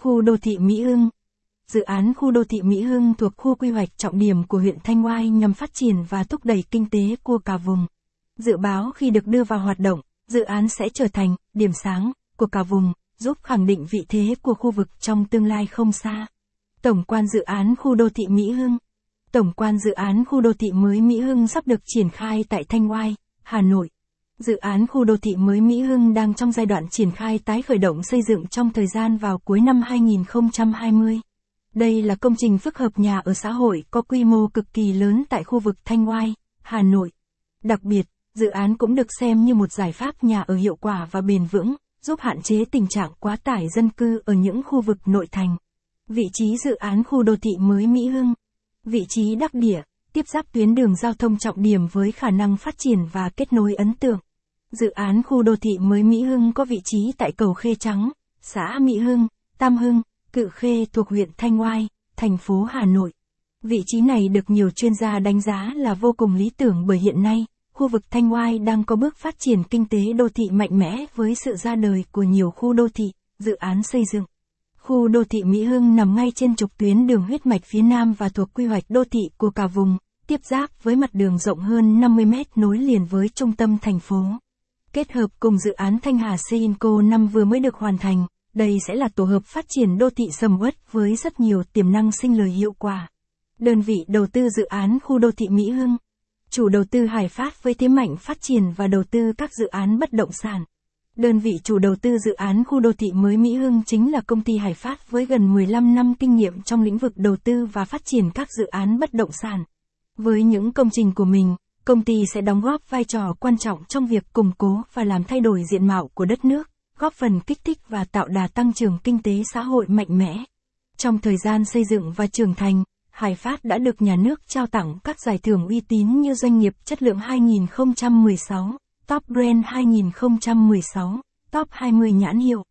Khu đô thị Mỹ Hưng Dự án khu đô thị Mỹ Hưng thuộc khu quy hoạch trọng điểm của huyện Thanh Oai nhằm phát triển và thúc đẩy kinh tế của cả vùng. Dự báo khi được đưa vào hoạt động, dự án sẽ trở thành điểm sáng của cả vùng, giúp khẳng định vị thế của khu vực trong tương lai không xa. Tổng quan dự án khu đô thị Mỹ Hưng Tổng quan dự án khu đô thị mới Mỹ Hưng sắp được triển khai tại Thanh Oai, Hà Nội. Dự án khu đô thị mới Mỹ Hưng đang trong giai đoạn triển khai tái khởi động xây dựng trong thời gian vào cuối năm 2020. Đây là công trình phức hợp nhà ở xã hội có quy mô cực kỳ lớn tại khu vực Thanh Oai, Hà Nội. Đặc biệt, dự án cũng được xem như một giải pháp nhà ở hiệu quả và bền vững, giúp hạn chế tình trạng quá tải dân cư ở những khu vực nội thành. Vị trí dự án khu đô thị mới Mỹ Hưng Vị trí đắc địa, tiếp giáp tuyến đường giao thông trọng điểm với khả năng phát triển và kết nối ấn tượng. Dự án khu đô thị mới Mỹ Hưng có vị trí tại cầu Khê Trắng, xã Mỹ Hưng, Tam Hưng, Cự Khê thuộc huyện Thanh Oai, thành phố Hà Nội. Vị trí này được nhiều chuyên gia đánh giá là vô cùng lý tưởng bởi hiện nay, khu vực Thanh Oai đang có bước phát triển kinh tế đô thị mạnh mẽ với sự ra đời của nhiều khu đô thị, dự án xây dựng. Khu đô thị Mỹ Hưng nằm ngay trên trục tuyến đường huyết mạch phía Nam và thuộc quy hoạch đô thị của cả vùng, tiếp giáp với mặt đường rộng hơn 50 mét nối liền với trung tâm thành phố. Kết hợp cùng dự án Thanh Hà Seinco 5 vừa mới được hoàn thành, đây sẽ là tổ hợp phát triển đô thị sầm uất với rất nhiều tiềm năng sinh lời hiệu quả. Đơn vị đầu tư dự án khu đô thị Mỹ Hưng. Chủ đầu tư Hải Phát với thế mạnh phát triển và đầu tư các dự án bất động sản. Đơn vị chủ đầu tư dự án khu đô thị mới Mỹ Hưng chính là công ty Hải Phát với gần 15 năm kinh nghiệm trong lĩnh vực đầu tư và phát triển các dự án bất động sản. Với những công trình của mình, công ty sẽ đóng góp vai trò quan trọng trong việc củng cố và làm thay đổi diện mạo của đất nước, góp phần kích thích và tạo đà tăng trưởng kinh tế xã hội mạnh mẽ. Trong thời gian xây dựng và trưởng thành, Hải Phát đã được nhà nước trao tặng các giải thưởng uy tín như doanh nghiệp chất lượng 2016, Top Brand 2016, Top 20 nhãn hiệu.